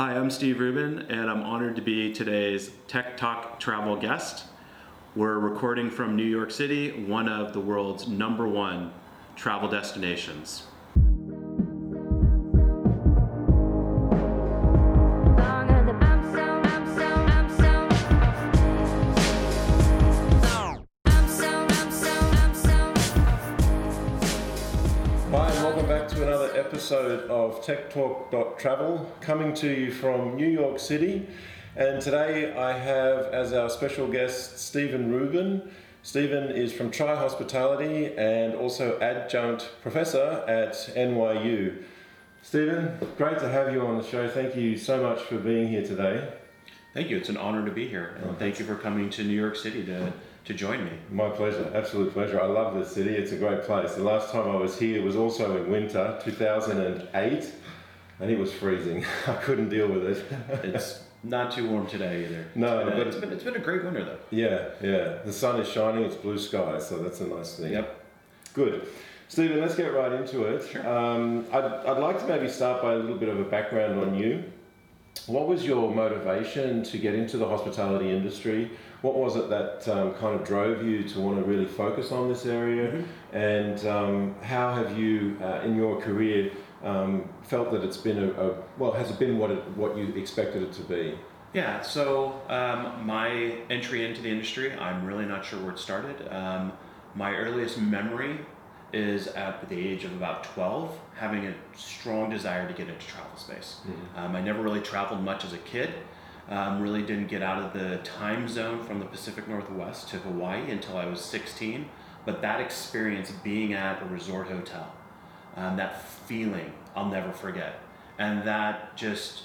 Hi, I'm Steve Rubin, and I'm honored to be today's Tech Talk travel guest. We're recording from New York City, one of the world's number one travel destinations. Tech Talk Travel coming to you from New York City. And today I have as our special guest Stephen Rubin. Stephen is from Tri Hospitality and also adjunct professor at NYU. Stephen, great to have you on the show. Thank you so much for being here today. Thank you. It's an honor to be here. And oh, thank you for coming to New York City to to join me. My pleasure, absolute pleasure. I love this city. It's a great place. The last time I was here was also in winter, 2008, and it was freezing. I couldn't deal with it. it's not too warm today either. No, it's been, but a, it's been, it's been a great winter though. Yeah, yeah. The sun is shining. It's blue sky, so that's a nice thing. Yep. Good. Stephen, let's get right into it. Sure. Um, I'd, I'd like to maybe start by a little bit of a background on you. What was your motivation to get into the hospitality industry? What was it that um, kind of drove you to want to really focus on this area? Mm-hmm. And um, how have you, uh, in your career, um, felt that it's been a, a, well, has it been what it, what you expected it to be? Yeah, so um, my entry into the industry, I'm really not sure where it started. Um, my earliest memory is at the age of about 12 having a strong desire to get into travel space. Mm-hmm. Um, I never really traveled much as a kid. Um, really didn't get out of the time zone from the Pacific Northwest to Hawaii until I was 16. But that experience being at a resort hotel, um, that feeling, I'll never forget. And that just,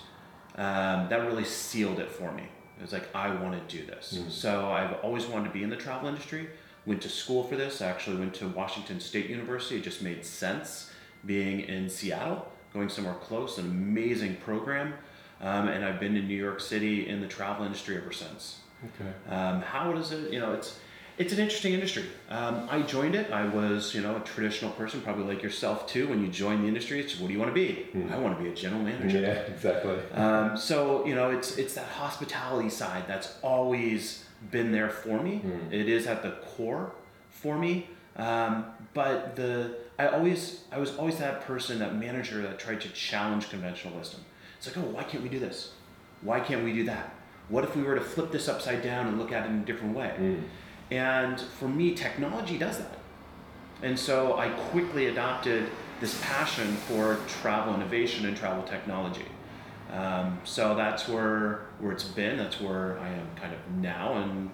um, that really sealed it for me. It was like, I want to do this. Mm-hmm. So I've always wanted to be in the travel industry. Went to school for this. I actually went to Washington State University. It just made sense being in Seattle, going somewhere close, an amazing program. Um, and I've been in New York City in the travel industry ever since. Okay. Um, how does it, you know, it's, it's an interesting industry. Um, I joined it. I was, you know, a traditional person, probably like yourself too. When you join the industry, it's what do you want to be? Mm. I want to be a general manager. Yeah, exactly. Um, so you know, it's it's that hospitality side that's always been there for me. Mm. It is at the core for me. Um, but the I always I was always that person, that manager that tried to challenge conventional wisdom. It's like, oh, why can't we do this? Why can't we do that? What if we were to flip this upside down and look at it in a different way? Mm. And for me, technology does that. And so I quickly adopted this passion for travel innovation and travel technology. Um, so that's where where it's been. That's where I am kind of now, and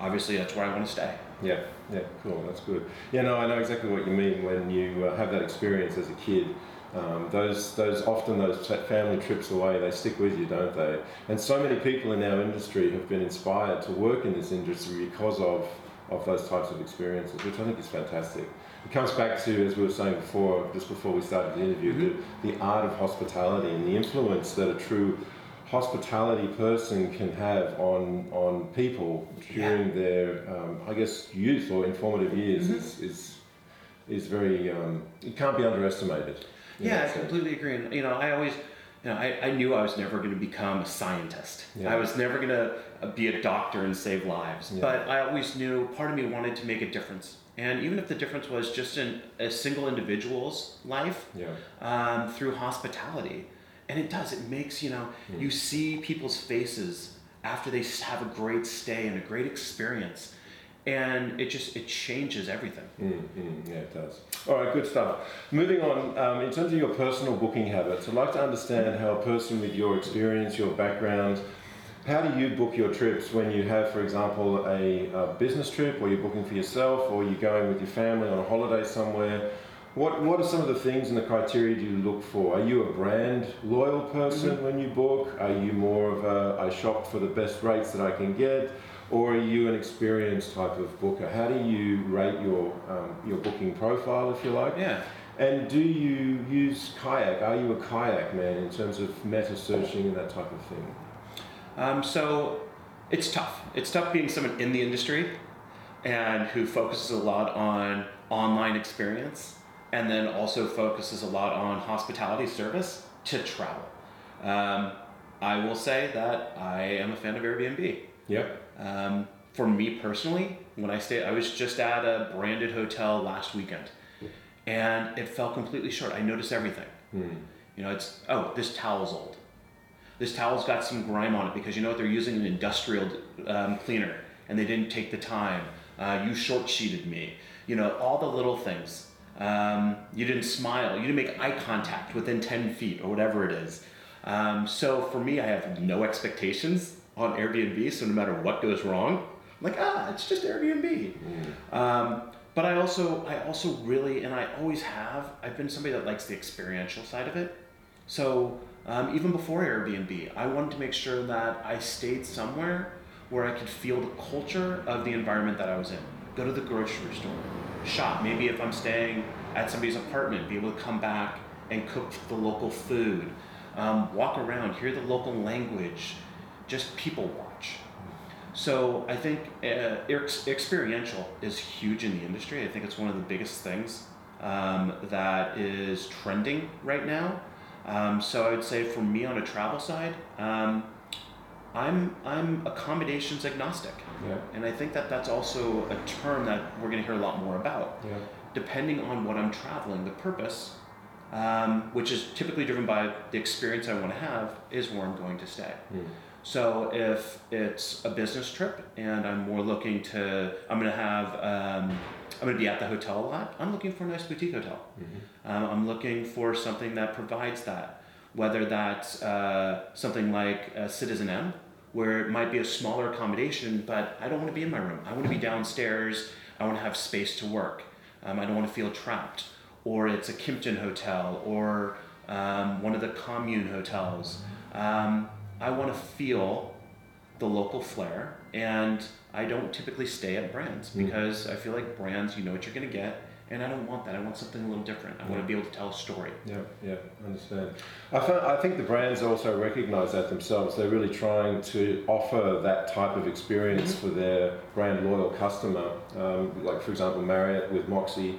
obviously that's where I want to stay. Yeah, yeah, cool. That's good. Yeah, no, I know exactly what you mean when you uh, have that experience as a kid um, those, those often those family trips away, they stick with you, don't they? And so many people in our industry have been inspired to work in this industry because of, of those types of experiences, which I think is fantastic. It comes back to, as we were saying before, just before we started the interview, mm-hmm. the, the art of hospitality and the influence that a true hospitality person can have on on people during yeah. their, um, I guess, youth or informative years mm-hmm. is, is is very um, it can't be underestimated. Yeah, I completely agree. And you know, I always, you know, I, I knew I was never going to become a scientist. Yeah. I was never going to be a doctor and save lives. Yeah. But I always knew part of me wanted to make a difference. And even if the difference was just in a single individual's life yeah. um, through hospitality, and it does, it makes, you know, mm. you see people's faces after they have a great stay and a great experience and it just it changes everything. Mm, mm, yeah, it does. All right, good stuff. Moving on, um, in terms of your personal booking habits, I'd like to understand how a person with your experience, your background, how do you book your trips when you have, for example, a, a business trip, or you're booking for yourself, or you're going with your family on a holiday somewhere? What, what are some of the things and the criteria do you look for? Are you a brand loyal person mm-hmm. when you book? Are you more of a I shop for the best rates that I can get? or are you an experienced type of booker? How do you rate your um, your booking profile, if you like? Yeah. And do you use kayak? Are you a kayak man in terms of meta searching and that type of thing? Um, so it's tough. It's tough being someone in the industry and who focuses a lot on online experience and then also focuses a lot on hospitality service to travel. Um, I will say that I am a fan of Airbnb. Yep. Um, for me personally, when I stayed, I was just at a branded hotel last weekend, and it fell completely short. I noticed everything. Hmm. You know, it's oh, this towel's old. This towel's got some grime on it because you know what? They're using an industrial um, cleaner, and they didn't take the time. Uh, you short sheeted me. You know, all the little things. Um, you didn't smile. You didn't make eye contact within ten feet or whatever it is. Um, so for me, I have no expectations on Airbnb. So no matter what goes wrong, I'm like, ah, it's just Airbnb. Um, but I also, I also really, and I always have. I've been somebody that likes the experiential side of it. So um, even before Airbnb, I wanted to make sure that I stayed somewhere where I could feel the culture of the environment that I was in. Go to the grocery store, shop. Maybe if I'm staying at somebody's apartment, be able to come back and cook the local food, um, walk around, hear the local language, just people watch. So I think uh, ex- experiential is huge in the industry. I think it's one of the biggest things um, that is trending right now. Um, so I would say for me on a travel side, um, I'm I'm accommodations agnostic, Yeah. and I think that that's also a term that we're going to hear a lot more about. Yeah. Depending on what I'm traveling, the purpose, um, which is typically driven by the experience I want to have, is where I'm going to stay. Hmm. So if it's a business trip and I'm more looking to, I'm gonna have, I'm gonna be at the hotel a lot. I'm looking for a nice boutique hotel. Mhm. Um, I'm looking for something that provides that, whether that's uh, something like a Citizen M, where it might be a smaller accommodation, but I don't want to be in my room. I want to be downstairs. I want to have space to work. Um, I don't want to feel trapped. Or it's a Kimpton hotel or um, one of the commune hotels. Um, I want to feel the local flair, and I don't typically stay at brands Mm. because I feel like brands, you know what you're going to get, and I don't want that. I want something a little different. I want to be able to tell a story. Yeah, yeah, understand. I, found, I think the brands also recognise that themselves. They're really trying to offer that type of experience for their brand loyal customer. Um, like, for example, Marriott with Moxy,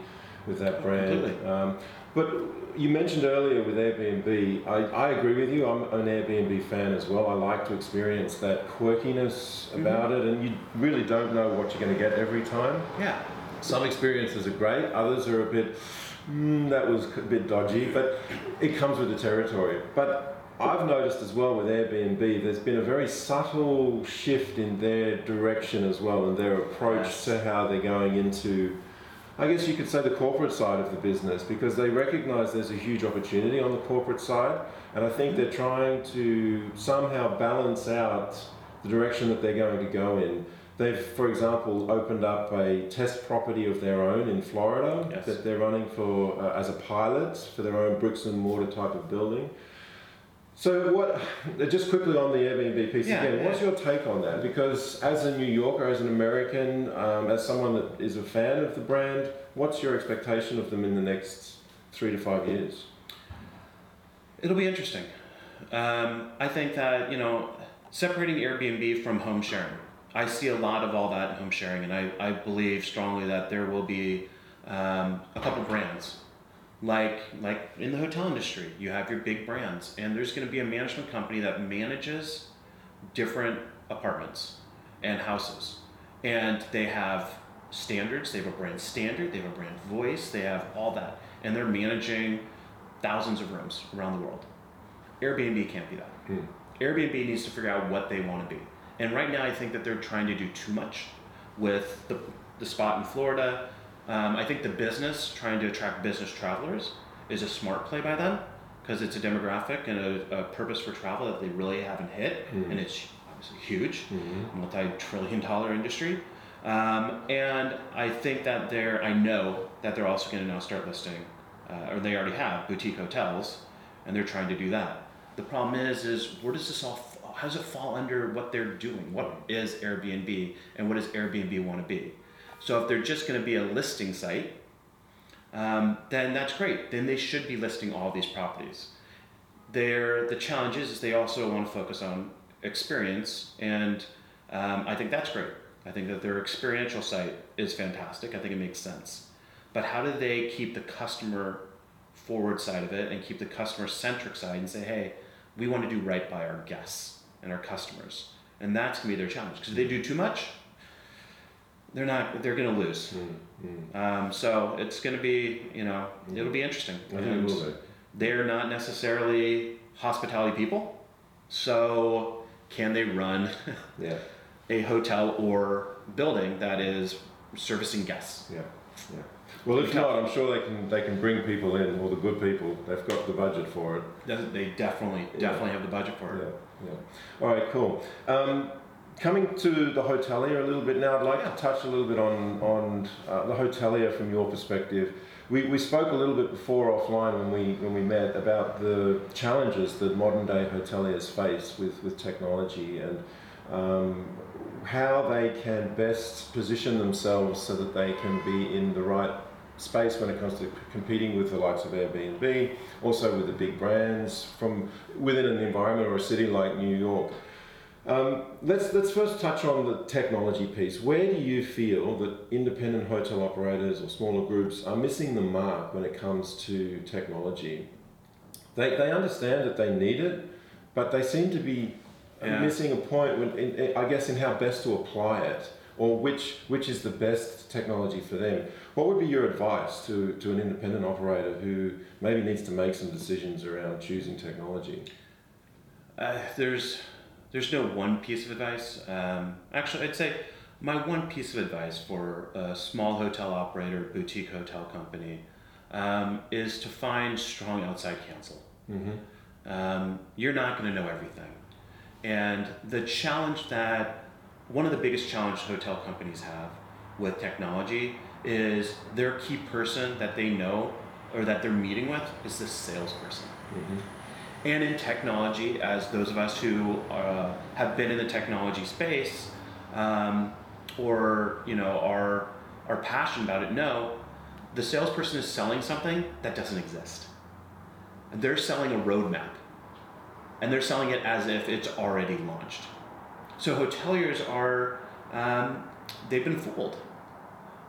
with that Oh, brand. Um, but you mentioned earlier with Airbnb, I, I agree with you. I'm an Airbnb fan as well. I like to experience that quirkiness about it, and you really don't know what you're going to get every time. Yeah. Some experiences are great, others are a bit, mm, that was a bit dodgy, but it comes with the territory. But I've noticed as well with Airbnb, there's been a very subtle shift in their direction as well and their approach Yes. to how they're going into, I guess you could say, the corporate side of the business because they recognize there's a huge opportunity on the corporate side. And I think they're trying to somehow balance out the direction that they're going to go in. They've, for example, opened up a test property of their own in Florida Yes. that they're running for uh, as a pilot for their own bricks and mortar type of building. So, what? Just quickly on the Airbnb piece Yeah, again. yeah. What's your take on that? Because as a New Yorker, as an American, um, as someone that is a fan of the brand, what's your expectation of them in the next three to five years? It'll be interesting. Um, I think that, you know, separating Airbnb from home sharing, I see a lot of all that in home sharing, and I, I believe strongly that there will be um, a couple brands. Like, like in the hotel industry, you have your big brands, and there's going to be a management company that manages different apartments and houses. And they have standards, they have a brand standard, they have a brand voice, they have all that. And they're managing thousands of rooms around the world. Airbnb can't be that. Hmm. Airbnb needs to figure out what they want to be. And right now, I think that they're trying to do too much with the, the spot in Florida. Um, I think the business, trying to attract business travelers, is a smart play by them because it's a demographic and a, a purpose for travel that they really haven't hit. Hmm. And it's obviously huge Mm-hmm. multi-trillion dollar industry um, and i think that they're i know that they're also going to now start listing uh, or they already have boutique hotels and they're trying to do that the problem is is where does this all how does it fall under what they're doing what is airbnb and what does airbnb want to be so if they're just going to be a listing site um, then that's great then they should be listing all these properties they're, the challenge is, is they also want to focus on experience, and um, I think that's great. I think that their experiential site is fantastic. I think it makes sense. But how do they keep the customer forward side of it and keep the customer centric side and say, hey, we want to do right by our guests and our customers, and that's gonna be their challenge because if they do too much, they're not they're gonna lose. Mm, mm. Um, so it's gonna be you know it'll be interesting. I And it will they're not necessarily hospitality people, so can they run Yeah, a hotel or building that is servicing guests? yeah, yeah. Well, if not, I'm sure they can they can bring people in, all the good people. They've got the budget for it. They definitely Yeah. definitely have the budget for Yeah, it. yeah. All right, cool. Um, coming to the hotelier a little bit now, I'd like Yeah. to touch a little bit on on uh, the hotelier from your perspective. We, we spoke a little bit before offline when we when we met about the challenges that modern day hoteliers face with, with technology and um, how they can best position themselves so that they can be in the right space when it comes to competing with the likes of Airbnb, also with the big brands from within an environment or a city like New York. Um, let's let's first touch on the technology piece. Where do you feel that independent hotel operators or smaller groups are missing the mark when it comes to technology? They, they understand that they need it, but they seem to be Yeah. missing a point when, in, in- I guess in how best to apply it or which which is the best technology for them. What would be your advice to, to an independent operator who maybe needs to make some decisions around choosing technology? Uh, there's there's no one piece of advice. Um, actually, I'd say my one piece of advice for a small hotel operator, boutique hotel company, um, is to find strong outside counsel. Mm-hmm. Um, you're not going to know everything, and the challenge that one of the biggest challenges hotel companies have with technology is their key person that they know or that they're meeting with is the salesperson. Mm-hmm. And in technology, as those of us who uh, have been in the technology space, um, or you know are are passionate about it, know the salesperson is selling something that doesn't exist. They're selling a roadmap, and they're selling it as if it's already launched. So hoteliers are um, they've been fooled,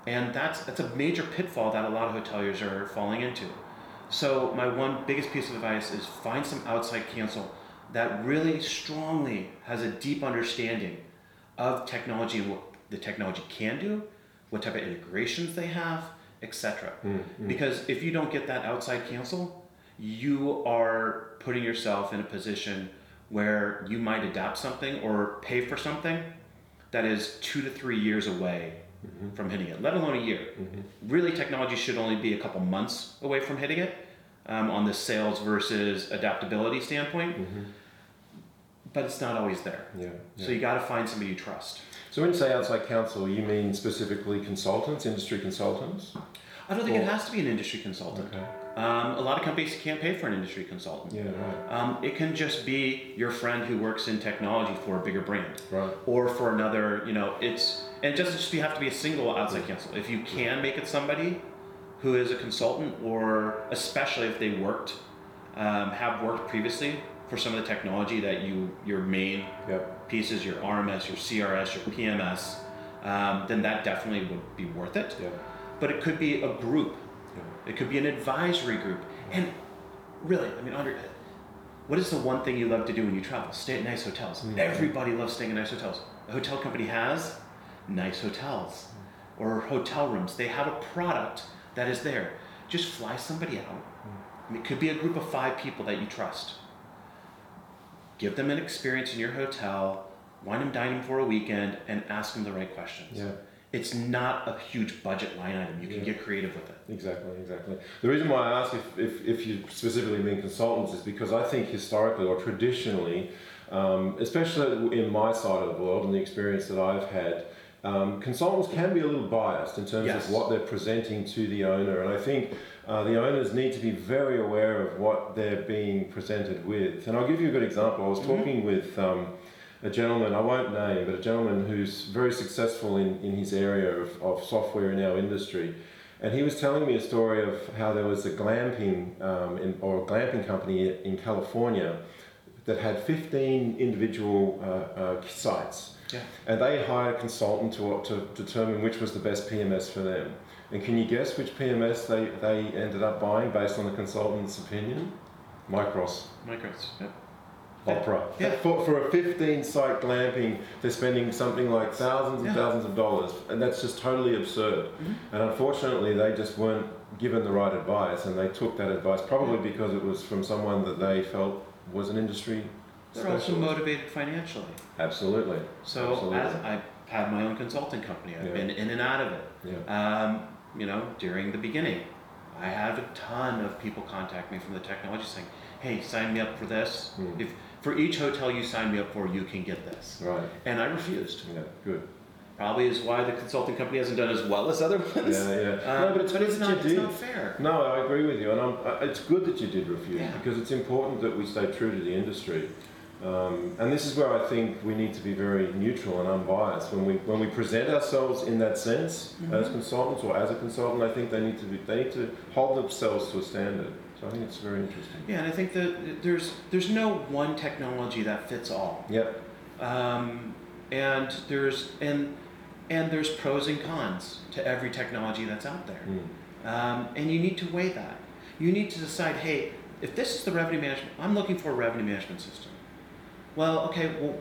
and that's that's a major pitfall that a lot of hoteliers are falling into. So my one biggest piece of advice is find some outside counsel that really strongly has a deep understanding of technology and what the technology can do, what type of integrations they have, etc. Mm-hmm. Because if you don't get that outside counsel, you are putting yourself in a position where you might adapt something or pay for something that is two to three years away Mm-hmm. from hitting it, let alone a year. Mm-hmm. Really, technology should only be a couple months away from hitting it um, on the sales versus adaptability standpoint, mm-hmm. but it's not always there. Yeah. yeah. So you got to find somebody you trust. So when you say outside counsel, you mean specifically consultants, industry consultants? I don't think it has to be an industry consultant. Okay. Um, a lot of companies can't pay for an industry consultant. Yeah, right. Um, it can just be your friend who works in technology for a bigger brand. Right. or for another, you know, it's and it doesn't just have to be a single outside counsel. If you can make it somebody who is a consultant, or especially if they worked, um, have worked previously for some of the technology that you your main Yep. pieces, your RMS, your CRS, your PMS, um, then that definitely would be worth it. Yep. But it could be a group. It could be an advisory group. And really, I mean, Andre, what is the one thing you love to do when you travel? Stay at nice hotels. Mhm. Everybody loves staying at nice hotels. A hotel company has nice hotels or hotel rooms. They have a product that is there. Just fly somebody out. Mean, It could be a group of five people that you trust. Give them an experience in your hotel, wine and dine them dining for a weekend, and ask them the right questions. Yeah. It's not a huge budget line item. You can Yeah. get creative with it. Exactly, exactly. The reason why I ask if, if, if you specifically mean consultants is because I think historically or traditionally, um, especially in my side of the world and the experience that I've had, um, consultants can be a little biased in terms Yes. of what they're presenting to the owner. And I think uh, the owners need to be very aware of what they're being presented with. And I'll give you a good example. I was Mhm. talking with um, a gentleman, I won't name, but a gentleman who's very successful in, in his area of, of software in our industry. And he was telling me a story of how there was a glamping um, in, or a glamping company in California that had 15 individual uh, uh, sites. Yeah. And they hired a consultant to, to determine which was the best PMS for them. And can you guess which PMS they, they ended up buying based on the consultant's opinion? Micros. Micros. Yep. Opera. Yeah. For, for a 15 site glamping, they're spending something like thousands and Yeah. thousands of dollars, and that's just totally absurd. Mhm. And unfortunately, they just weren't given the right advice, and they took that advice probably because it was from someone that they felt was an industry They're also motivated financially. Absolutely. So Absolutely. as I've my own consulting company, I've Yeah. been in and out of it. Yeah. Um, you know, during the beginning, I have a ton of people contact me from the technology saying, "Hey, sign me up for this. Mm. If for each hotel you sign me up for, you can get this." Right. And I refused. Yeah. Good. Probably is why the consulting company hasn't done as well as other ones. Yeah. Yeah. Um, no, but it's good it's that not, you it's did. not fair. No, I agree with you, and I'm, I- it's good that you did refuse Yeah. because it's important that we stay true to the industry. Um, and this is where I think we need to be very neutral and unbiased when we when we present ourselves in that sense as Mhm. consultants or as a consultant. I think they need to be they need to hold themselves to a standard. So I think it's very interesting. Yeah, and I think that there's there's no one technology that fits all. Yep. um, and there's and and there's pros and cons to every technology that's out there Mm. um, and you need to weigh that you need to decide hey if this is the revenue management i'm looking for a revenue management system well okay well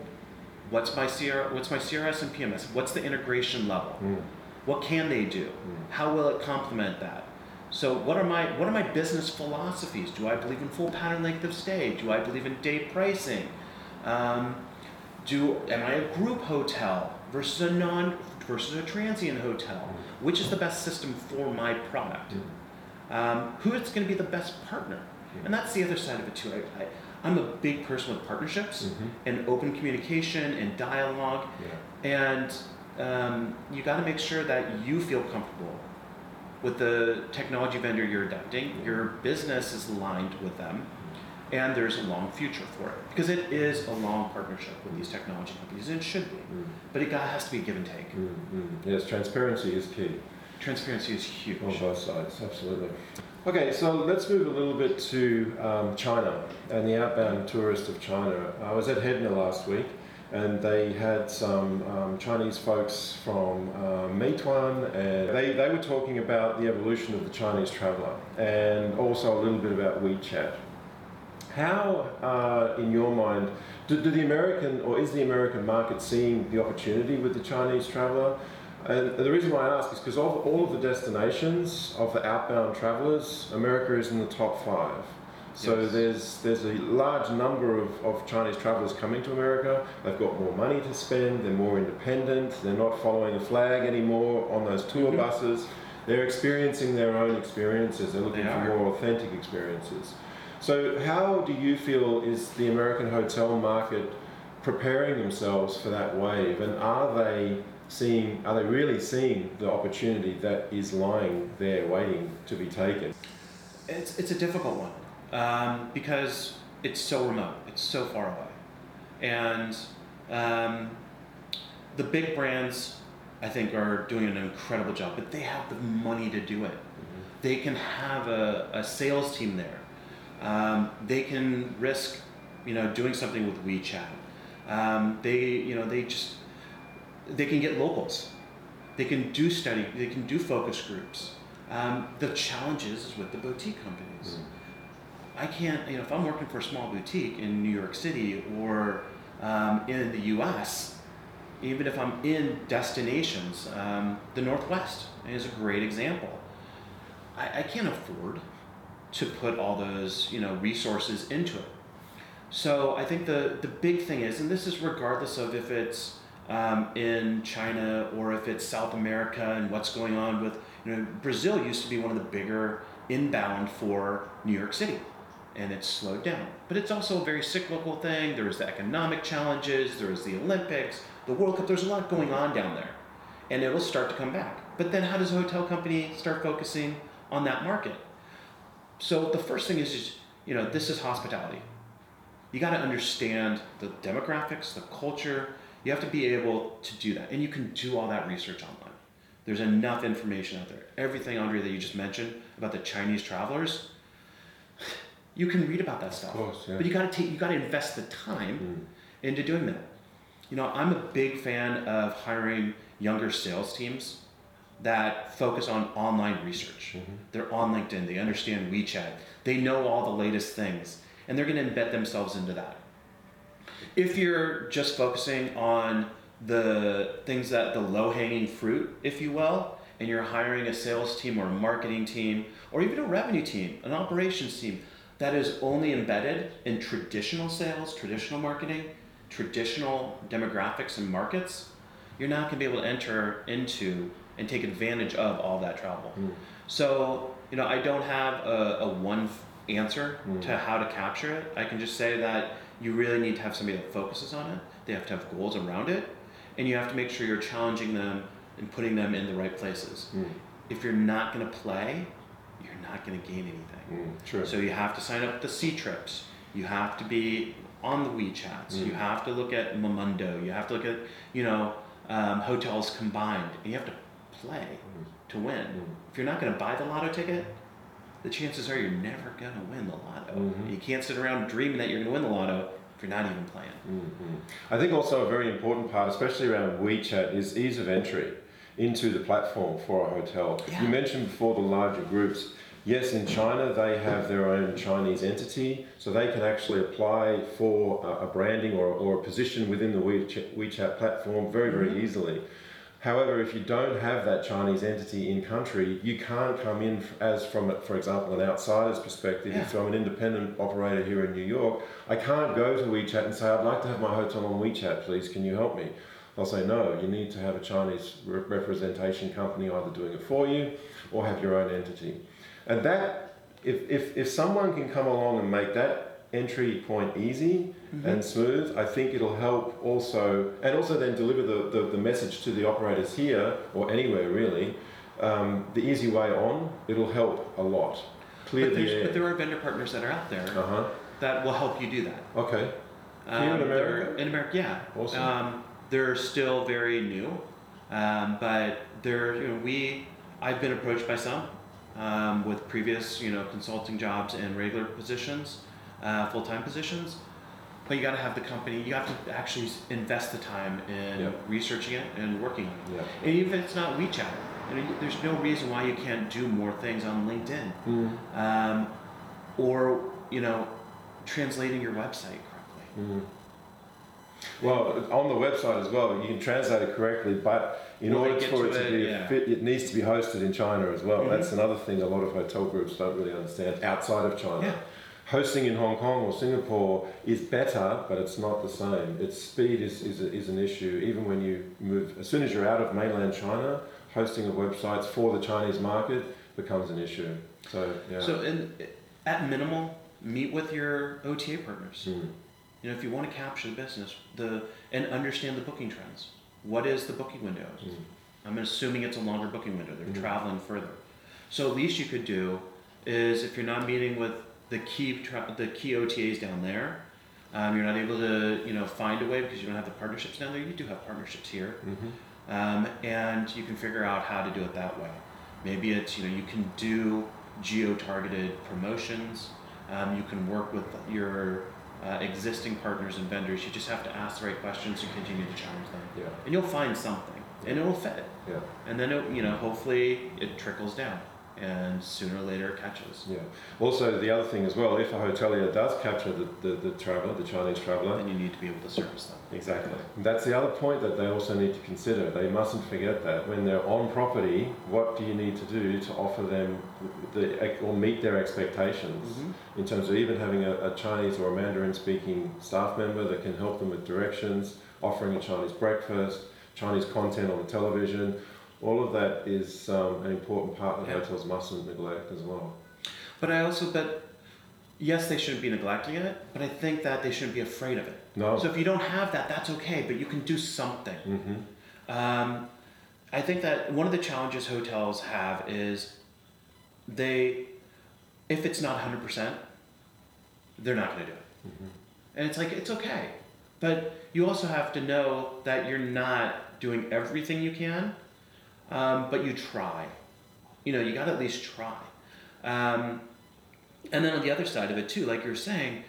what's my CR, what's my crs and pms what's the integration level Mm. what can they do Mm. how will it complement that so what are my what are my business philosophies? Do i believe in full pattern length of stay? Do i believe in day pricing? Um, do am i a group hotel versus a non versus a transient hotel? Which is the best system for my product? Mm. um, who is going to be the best partner? And that's the other side of it too. I, I, i'm a big person with partnerships Mhm. and open communication and dialogue. Yeah. and um, you got to make sure that you feel comfortable with the technology vendor you're adapting. Your business is aligned with them, and there's a long future for it because it is a long partnership with these technology companies. And it should be, Mm. but it got, has to be give and take. Mm. Mm. Yes, transparency is key. Transparency is huge. On both sides, absolutely. Okay, so let's move a little bit to um, China and the outbound tourist of China. I was at HEDNA last week and they had some um, Chinese folks from um, Meituan and they, they were talking about the evolution of the Chinese traveller and also a little bit about WeChat. How, uh, in your mind, do, do the American or is the American market seeing the opportunity with the Chinese traveller? And the reason why I ask is because of all of the destinations of the outbound travellers, America is in the top five. So Yes. there's there's a large number of, of Chinese travellers coming to America. They've got more money to spend. They're more independent. They're not following a flag anymore on those tour Mhm. buses. They're experiencing their own experiences. They're looking They for more authentic experiences. So how do you feel is the American hotel market preparing themselves for that wave, and are they seeing? Are they really seeing the opportunity that is lying there waiting to be taken? It's it's a difficult one um, because it's so remote. It's so far away, and um, the big brands, I think, are doing an incredible job. But they have the money to do it. They can have a, a sales team there. Um, they can risk, you know, doing something with WeChat. Um, they, you know, they just they can get locals. They can do study. They can do focus groups. Um, the challenge is, is with the boutique companies. I can't, you know, if I'm working for a small boutique in New York City or um, in the U.S., even if I'm in destinations, um, the Northwest is a great example. I, I can't afford to put all those, you know, resources into it. So I think the the big thing is, and this is regardless of if it's um, in China or if it's South America and what's going on with, you know, Brazil used to be one of the bigger inbound for New York City, and it's slowed down. But it's also a very cyclical thing. There's the economic challenges. There's the Olympics, the World Cup. There's a lot going on down there, and it will start to come back. But then, how does a hotel company start focusing on that market? So the first thing is, is you know, this is hospitality. You got to understand the demographics, the culture. You have to be able to do that, and you can do all that research online. There's enough information out there. Everything, Andre, that you just mentioned about the Chinese travelers, you can read about that stuff. Of course, yeah. But you got to take, you got to invest the time Mm. into doing that. You know, I'm a big fan of hiring younger sales teams that focus on online research. Mhm. They're on LinkedIn, they understand WeChat, they know all the latest things, and they're going to embed themselves into that. If you're just focusing on the things that the low hanging fruit, if you will, and you're hiring a sales team or a marketing team or even a revenue team, an operations team that is only embedded in traditional sales, traditional marketing, traditional demographics and markets, you're not going to be able to enter into and take advantage of all that travel. Mm. So, you know, I don't have a, a one answer Mm. to how to capture it. I can just say that you really need to have somebody that focuses on it. They have to have goals around it, and you have to make sure you're challenging them and putting them in the right places. Mm. If you're not going to play, you're not going to gain anything. Mm. True. So you have to sign up the Ctrips. You have to be on the WeChats. Mm. You have to look at Momondo. You have to look at you know um, hotels combined, and you have to play to win. Mm. If you're not going to buy the lotto ticket, the chances are you're never going to win the lotto. Mhm. You can't sit around dreaming that you're going to win the lotto if you're not even playing. Mhm. I think also a very important part, especially around WeChat, is ease of entry into the platform for a hotel. Yeah. You mentioned before the larger groups. Yes, in China they have their own Chinese entity, so they can actually apply for a, branding or, or a position within the WeChat, WeChat platform very, very Mhm. easily. However, if you don't have that Chinese entity in country, you can't come in as from, for example, an outsider's perspective. Yeah. If I'm an independent operator here in New York, I can't go to WeChat and say, I'd like to have my hotel on WeChat, please, can you help me? They'll say, no, you need to have a Chinese re- representation company either doing it for you or have your own entity. And that, if, if, if someone can come along and make that entry point easy and smooth, I think it'll help also, and also then deliver the, the, the message to the operators here or anywhere really, um, the easy way on, it'll help a lot. Clear But, the there's- but there are vendor partners that are out there Uh huh. that will help you do that. Okay. Here in America? In America, yeah. Awesome. Um, they're still very new, um, but they're you know we I've been approached by some um, with previous you know consulting jobs and regular positions, uh, full time positions. But you got to have the company. You have to actually invest the time in Yeah. researching it and working on it. Yeah. And even if it's not WeChat, you know, there's no reason why you can't do more things on LinkedIn, Mm. um, or you know, translating your website correctly. Mm. Well, on the website as well, you can translate it correctly, but in Well, order for it to it, be yeah. fit, it needs to be hosted in China as well. Mhm. That's another thing a lot of hotel groups don't really understand outside of China. Yeah. Hosting in Hong Kong or Singapore is better, but it's not the same. Its speed is, is, is an issue. Even when you move, as soon as you're out of mainland China, hosting of websites for the Chinese market becomes an issue. So, yeah. So, in, at minimal, meet with your OTA partners. Mm. You know, if you want to capture the business, the and understand the booking trends. What is the booking window? Mm. I'm assuming it's a longer booking window. They're Mhm. traveling further. So, at least you could do is if you're not meeting with the key tra- the key OTAs down there, um, you're not able to you know find a way because you don't have the partnerships down there. You do have partnerships here. hmm um, and you can figure out how to do it that way. Maybe it's you know you can do geo-targeted promotions. Um, you can work with your uh, existing partners and vendors. You just have to ask the right questions and continue to challenge them, Yeah. and you'll find something, and it'll fit. Yeah. And then it, you know hopefully it trickles down, and sooner or later it catches. Yeah. Also, the other thing as well, if a hotelier does capture the, the, the traveller, the Chinese traveller, Then you need to be able to service them. exactly. That's the other point that they also need to consider. They mustn't forget that when they're on property, what do you need to do to offer them the or meet their expectations mm-hmm. in terms of even having a, a Chinese or a Mandarin speaking staff member that can help them with directions, offering a Chinese breakfast, Chinese content on the television. All of that is um, an important part that Yeah. hotels mustn't neglect as well. But I also but yes, they shouldn't be neglecting it, but I think that they shouldn't be afraid of it. No. So if you don't have that, that's okay, but you can do something. Mm-hmm. Um, I think that one of the challenges hotels have is they, if it's not 100%, they're not going to do it. Mm-hmm. And it's like, it's okay. But you also have to know that you're not doing everything you can, um, but you try. You know, you got to at least try. Um, and then on the other side of it too, like you're saying,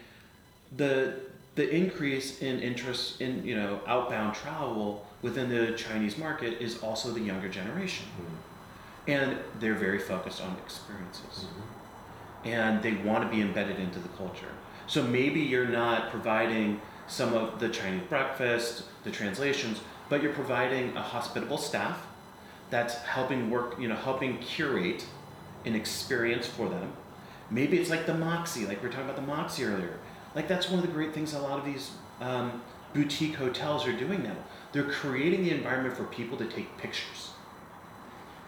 the the increase in interest in you know outbound travel within the Chinese market is also the younger generation, and they're very focused on experiences and they want to be embedded into the culture. So maybe you're not providing some of the Chinese breakfast, the translations, but you're providing a hospitable staff that's helping work, you know, helping curate an experience for them. Maybe it's like the Moxy, like we were talking about the Moxy earlier. Like that's one of the great things a lot of these um, boutique hotels are doing now. They're creating the environment for people to take pictures.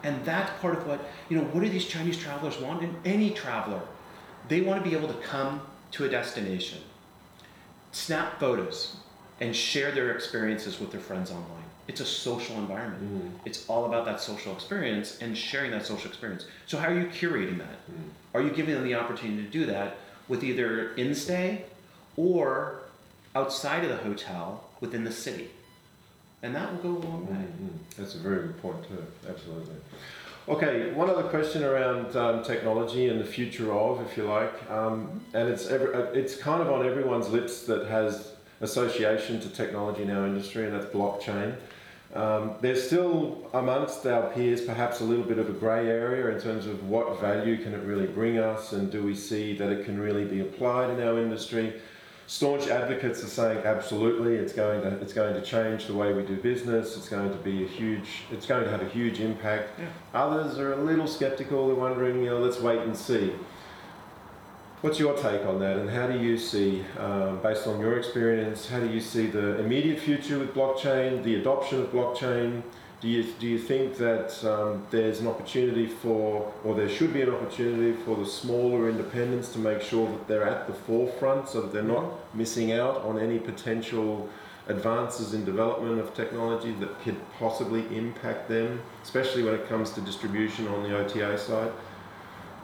And that's part of what, you know, what do these Chinese travelers want? And any traveler, they want to be able to come to a destination, snap photos, and share their experiences with their friends online. It's a social environment. Mm. It's all about that social experience and sharing that social experience. So, how are you curating that? Are you giving them the opportunity to do that with either in stay or outside of the hotel within the city? And that will go a long way. Mhm. That's a very good point too. Absolutely. Okay, one other question around um, technology and the future of, if you like, um, and it's every, it's kind of on everyone's lips that has association to technology in our industry, and that's blockchain. Um, there's still amongst our peers perhaps a little bit of a grey area in terms of what value can it really bring us, and do we see that it can really be applied in our industry? Staunch advocates are saying absolutely, it's going to it's going to change the way we do business. It's going to be a huge it's going to have a huge impact. Yeah. Others are a little skeptical. They're wondering, you know, let's wait and see. What's your take on that, and how do you see, um, based on your experience, how do you see the immediate future with blockchain, the adoption of blockchain? Do you, do you think that um, there's an opportunity for, or there should be an opportunity for the smaller independents to make sure that they're at the forefront so that they're not missing out on any potential advances in development of technology that could possibly impact them, especially when it comes to distribution on the OTA side?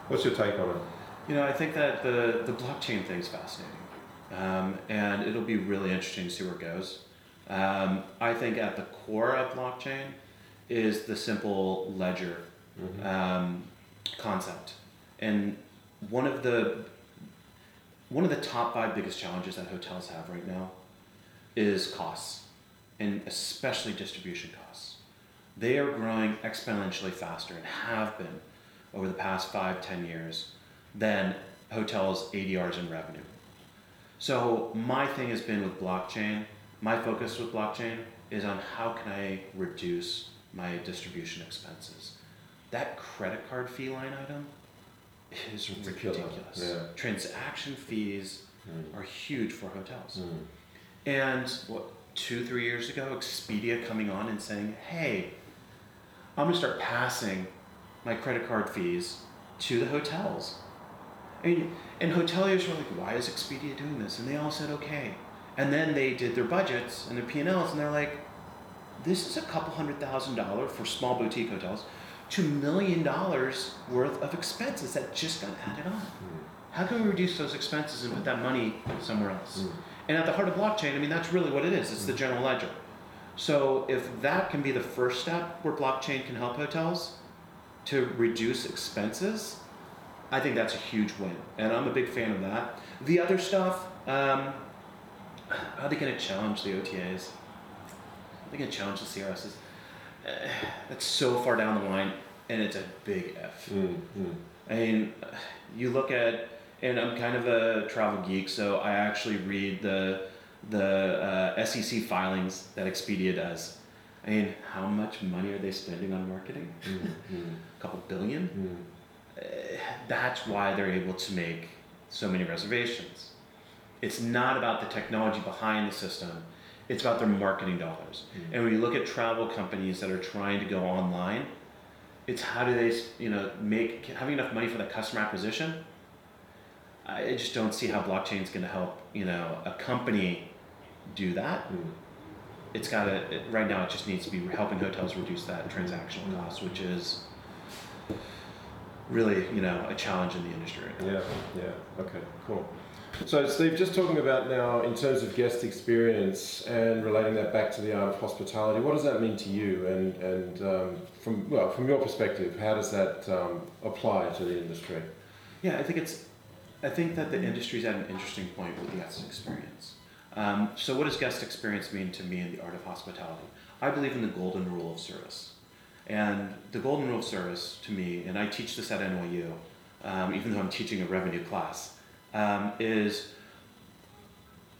What's your take on it? You know, I think that the, the blockchain thing is fascinating. Um, and it'll be really interesting to see where it goes. Um, I think at the core of blockchain is the simple ledger Mhm. um, concept. And one of the one of the top five biggest challenges that hotels have right now is costs, and especially distribution costs. They are growing exponentially faster and have been over the past five, ten years than hotels' ADRs in revenue. So my thing has been with blockchain. My focus with blockchain is on how can I reduce my distribution expenses. That credit card fee line item is It's ridiculous. yeah. Transaction fees Mm. are huge for hotels. Mm. And what two, three years ago, Expedia coming on and saying, "Hey, I'm gonna start passing my credit card fees to the hotels." And, and hoteliers were like, "Why is Expedia doing this?" And they all said, "Okay." And then they did their budgets and their P and they're like, "This is a couple hundred thousand dollars for small boutique hotels, to million dollars worth of expenses that just got added on." How can we reduce those expenses and put that money somewhere else? Mm. And at the heart of blockchain, I mean, that's really what it is. It's the general ledger. So if that can be the first step where blockchain can help hotels to reduce expenses, I think that's a huge win, and I'm a big fan of that. The other stuff, um, are they going to challenge the OTAs? Are they going to challenge the CRSs? Uh, that's so far down the line, and it's a big F. Mm-hmm. I mean, you look at, and I'm kind of a travel geek, so I actually read the the uh, SEC filings that Expedia does. I mean, how much money are they spending on marketing? Mm-hmm. a couple 1000000000 mm-hmm that's why they're able to make so many reservations. It's not about the technology behind the system. It's about their marketing dollars. Mm. And when you look at travel companies that are trying to go online, it's how do they, you know, make having enough money for the customer acquisition. I just don't see how blockchain is going to help, you know, a company do that. Mm. It's got to right now. It just needs to be helping hotels reduce that transactional cost, which is really, you know, a challenge in the industry. Yeah, yeah. Okay, cool. So, Steve, just talking about now in terms of guest experience and relating that back to the art of hospitality, what does that mean to you? And and um, from well, from your perspective, how does that um, apply to the industry? Yeah, I think it's. I think that the industry's at an interesting point with the guest experience. Um, so, what does guest experience mean to me in the art of hospitality? I believe in the golden rule of service, and the golden rule of service to me, and I teach this at NYU, um, even though I'm teaching a revenue class, um, is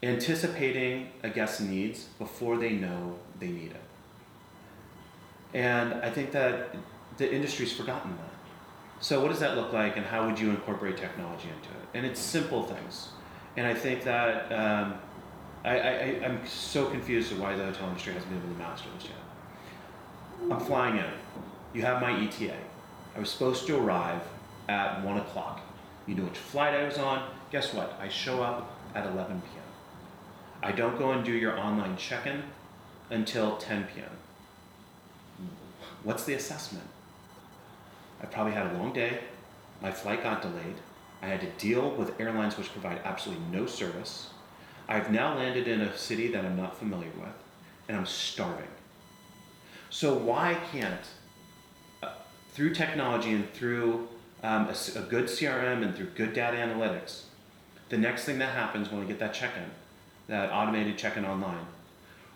anticipating a guest's needs before they know they need it. And I think that the industry's forgotten that. So, what does that look like, and how would you incorporate technology into it? And it's simple things. And I think that um, I, I'm so confused as why the hotel industry hasn't been able to master this yet. I'm flying in. You have my ETA. I was supposed to arrive at 1 o'clock. You know which flight I was on. Guess what? I show up at 11 p.m. I don't go and do your online check in until 10 p.m. What's the assessment? I probably had a long day. My flight got delayed. I had to deal with airlines which provide absolutely no service. I've now landed in a city that I'm not familiar with, and I'm starving. So, why can't, uh, through technology and through um, a, a good CRM and through good data analytics, the next thing that happens when I get that check in, that automated check in online,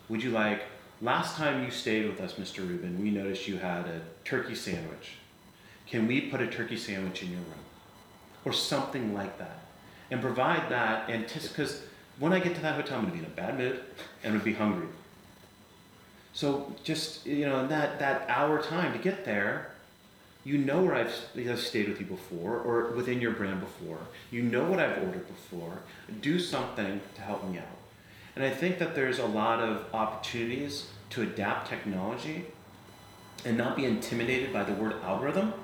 would you like, last time you stayed with us, Mr. Rubin, we noticed you had a turkey sandwich. Can we put a turkey sandwich in your room? Or something like that. And provide that, and because when I get to that hotel, I'm to be in a bad mood and I'm to be hungry. So just, you know, in that, that hour time to get there, you know where I've, I've stayed with you before or within your brand before. You know what I've ordered before. Do something to help me out. And I think that there's a lot of opportunities to adapt technology and not be intimidated by the word algorithm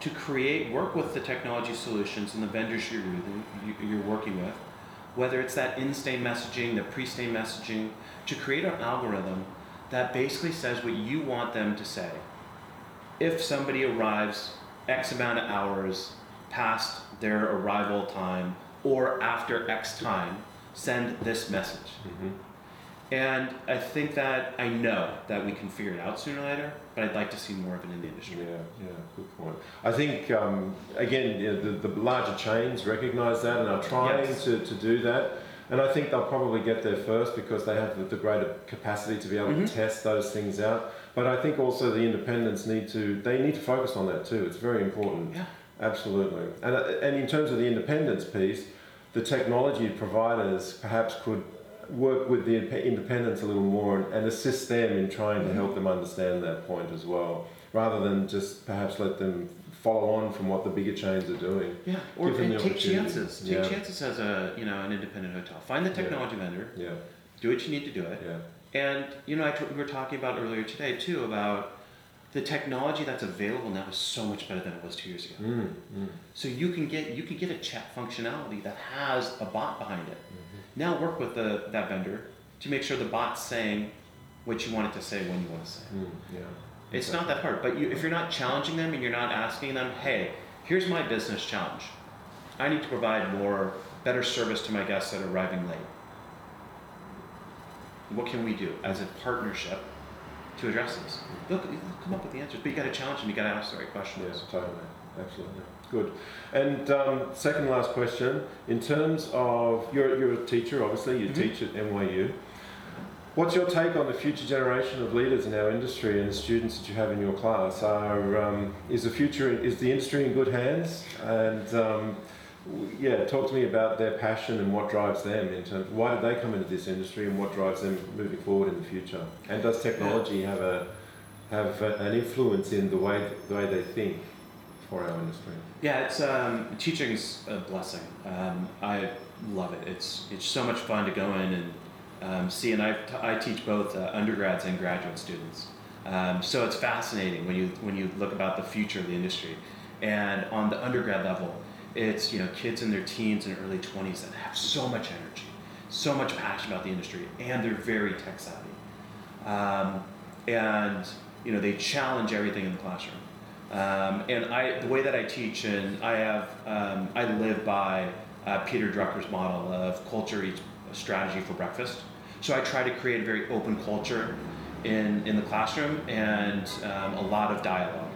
to create work with the technology solutions and the vendors you're, you're working with whether it's that in-stay messaging the pre-stay messaging to create an algorithm that basically says what you want them to say if somebody arrives x amount of hours past their arrival time or after x time send this message mm-hmm. And I think that I know that we can figure it out sooner or later, but I'd like to see more of it in the industry. Yeah, yeah, good point. I think, um, again, the, the larger chains recognize that and are trying yes. to, to do that. And I think they'll probably get there first because they have the, the greater capacity to be able mm-hmm. to test those things out. But I think also the independents need to, they need to focus on that too. It's very important. Yeah. Absolutely. And, and in terms of the independence piece, the technology providers perhaps could work with the independents a little more and, and assist them in trying to help them understand that point as well, rather than just perhaps let them follow on from what the bigger chains are doing. Yeah, or take chances. Take yeah. chances as a you know an independent hotel. Find the technology yeah. vendor. Yeah. Do what you need to do it. Yeah. And you know, I t- we were talking about earlier today too about the technology that's available now is so much better than it was two years ago. Mm, mm. So you can get you can get a chat functionality that has a bot behind it. Mm-hmm. Now work with the, that vendor to make sure the bot's saying what you want it to say when you want to say. Mm, yeah. It's exactly. not that hard, but you, if you're not challenging them and you're not asking them, hey, here's my business challenge. I need to provide more, better service to my guests that are arriving late. What can we do as a partnership to address this? They'll, they'll come up with the answers, but you got to challenge them. You got to ask the right questions. Yes, totally, absolutely. Good. And um, second last question, in terms of, you're, you're a teacher, obviously, you mm-hmm. teach at NYU. What's your take on the future generation of leaders in our industry and the students that you have in your class? Are, um, is the future, is the industry in good hands? And um, yeah, talk to me about their passion and what drives them in terms, why did they come into this industry and what drives them moving forward in the future? And does technology have a, have a, an influence in the way, the way they think? for our industry? Yeah, it's um, teaching's a blessing. Um, I love it. It's it's so much fun to go in and um, see, and I, t- I teach both uh, undergrads and graduate students. Um, so it's fascinating when you when you look about the future of the industry, and on the undergrad level, it's you know kids in their teens and early twenties that have so much energy, so much passion about the industry, and they're very tech savvy, um, and you know they challenge everything in the classroom. Um, and I, the way that I teach, and I have, um, I live by uh, Peter Drucker's model of culture eats strategy for breakfast. So I try to create a very open culture in, in the classroom and um, a lot of dialogue.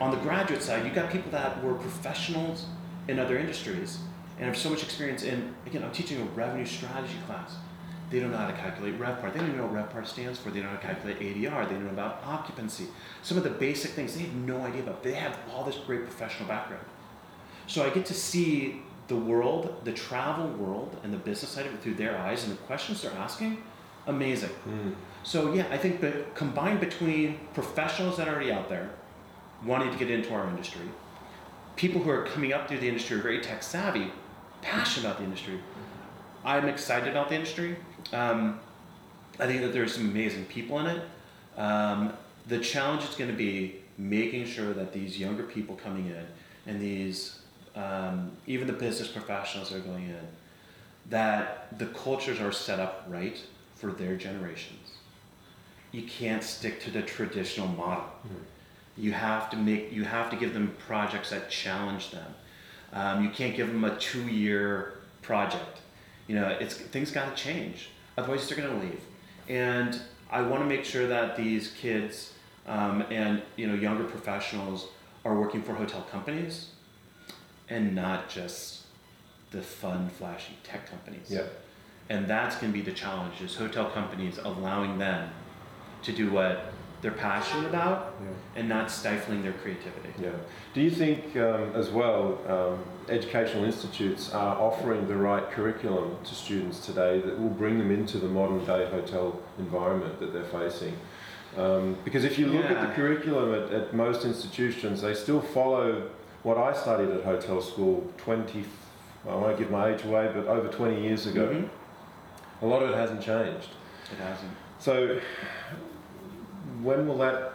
On the graduate side, you've got people that were professionals in other industries and have so much experience in, again, I'm teaching a revenue strategy class. They don't know how to calculate RevPAR. They don't even know what RevPAR stands for. They don't know how to calculate ADR. They don't know about occupancy. Some of the basic things they have no idea about. They have all this great professional background. So I get to see the world, the travel world, and the business side of it through their eyes and the questions they're asking, amazing. Mm. So yeah, I think that combined between professionals that are already out there, wanting to get into our industry, people who are coming up through the industry are very tech savvy, passionate about the industry. I'm excited about the industry. Um, I think that there's some amazing people in it. Um, the challenge is going to be making sure that these younger people coming in and these um, even the business professionals are going in that the cultures are set up right for their generations. You can't stick to the traditional model. You have to make you have to give them projects that challenge them. Um, you can't give them a two-year project. You know it's things got to change. Otherwise they're going to leave. And i want to make sure that these kids um, and you know younger professionals are working for hotel companies and not just the fun flashy tech companies Yeah. and that's going to be the challenge is hotel companies allowing them to do what they're passionate about Yeah. and not stifling their creativity Yeah. Do you think, um, as well, um, educational institutes are offering the right curriculum to students today that will bring them into the modern day hotel environment that they're facing? Um, because if you look at the curriculum at, at most institutions, they still follow what I studied at hotel school 20, I won't give my age away, but over 20 years ago. Mhm. A lot of it hasn't changed. it hasn't So, when will that,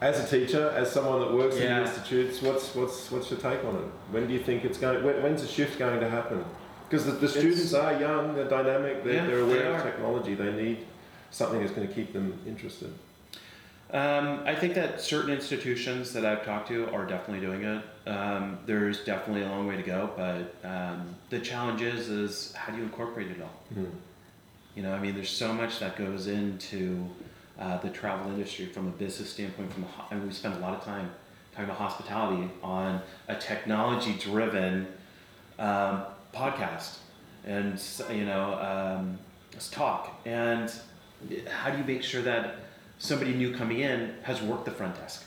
as a teacher, as someone that works in Yeah. the institutes, what's what's what's your take on it? When do you think it's going? When, when's the shift going to happen? Because the, the students are young, they're dynamic, they're, Yeah, they're aware they of technology. They need something that's going to keep them interested. Um, I think that certain institutions that I've talked to are definitely doing it. Um, there's definitely a long way to go, but um, the challenge is, is how do you incorporate it all? Hmm. You know, I mean, there's so much that goes into uh, the travel industry from a business standpoint. From a, I mean, we spend a lot of time talking about hospitality on a technology-driven um, podcast, and you know, um, talk. And how do you make sure that somebody new coming in has worked the front desk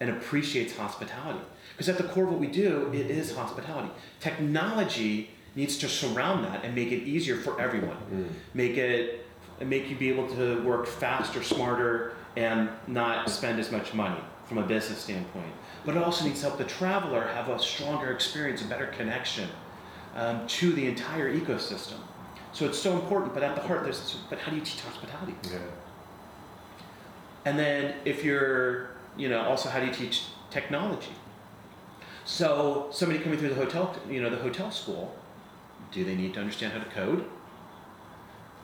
and appreciates hospitality? Because at the core of what we do, it is hospitality. Technology needs to surround that and make it easier for everyone Mm. make it make you be able to work faster smarter and not spend as much money from a business standpoint but it also needs to help the traveler have a stronger experience a better connection um, to the entire ecosystem so it's so important but at the heart there's but how do you teach hospitality Yeah. And then if you're, you know, also how do you teach technology? So somebody coming through the hotel, you know, the hotel school, do they need to understand how to code?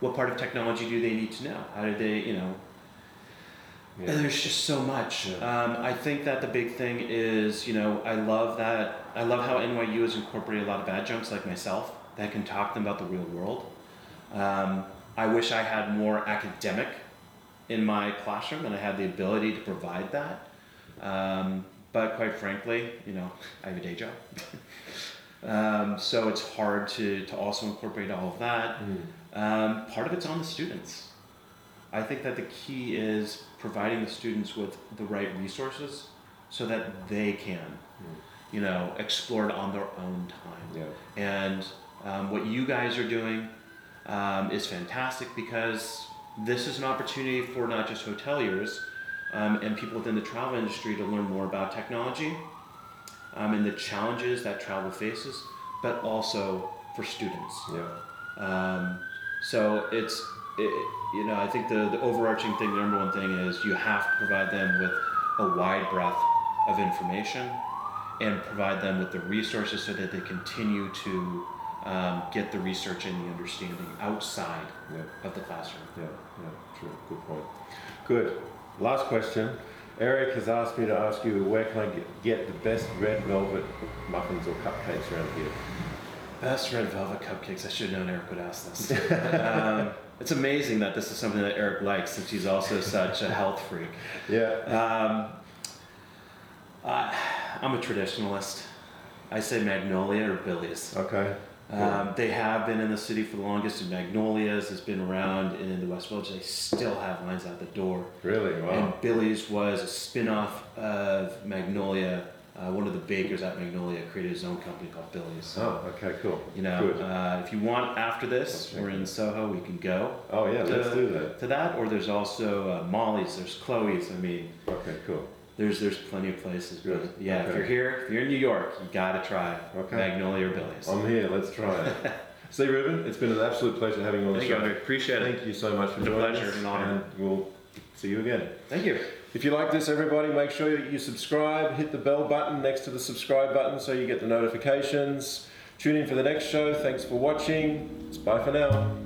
What part of technology do they need to know? How do they, you know, Yeah. and there's just so much. Yeah. Um, I think that the big thing is, you know, I love that. I love how NYU has incorporated a lot of adjuncts like myself that can talk to them about the real world. Um, I wish I had more academic in my classroom and I had the ability to provide that. Um, but quite frankly, you know, I have a day job. um, so it's hard to, to also incorporate all of that. Mm. Um, part of it's on the students. I think that the key is providing the students with the right resources so that they can, you know, explore it on their own time. Yeah. And um, what you guys are doing um, is fantastic because this is an opportunity for not just hoteliers um, and people within the travel industry to learn more about technology um, and the challenges that travel faces, but also for students. Yeah. Um, so it's, it, you know, I think the, the overarching thing, the number one thing is you have to provide them with a wide breadth of information and provide them with the resources so that they continue to um, get the research and the understanding outside of the classroom. Yeah, yeah, true. Good point. Good. Last question. Eric has asked me to ask you where can I get, get the best red velvet muffins or cupcakes around here? Best red velvet cupcakes. I should have known Eric would ask this. um, it's amazing that this is something that Eric likes since he's also such a health freak. Yeah. Um, I, I'm a traditionalist. I say Magnolia or Billy's. Okay. Um, they have been in the city for the longest, and Magnolias has been around and in the West Village. They still have lines out the door. Really? Wow. And Billy's was a spin off of Magnolia uh, one of the bakers at Magnolia created his own company called Billy's. So, Oh, okay, cool. you know, uh, if you want after this, we're in. Soho. We can go Oh yeah, let's do that. to that, or there's also uh, Molly's. There's Chloe's. I mean, Okay, cool. There's there's plenty of places. But yeah, if you're here, if you're in New York, you gotta try Okay. Magnolia or Billy's. I'm here. Let's try it. See, Rubin, it's been an absolute pleasure having you on the Thank you. show. I appreciate it. Thank you so much for It's a joining pleasure us, and honor. and we'll see you again. Thank you. If you like this, everybody, make sure that you subscribe. Hit the bell button next to the subscribe button so you get the notifications. Tune in for the next show. Thanks for watching. It's bye for now.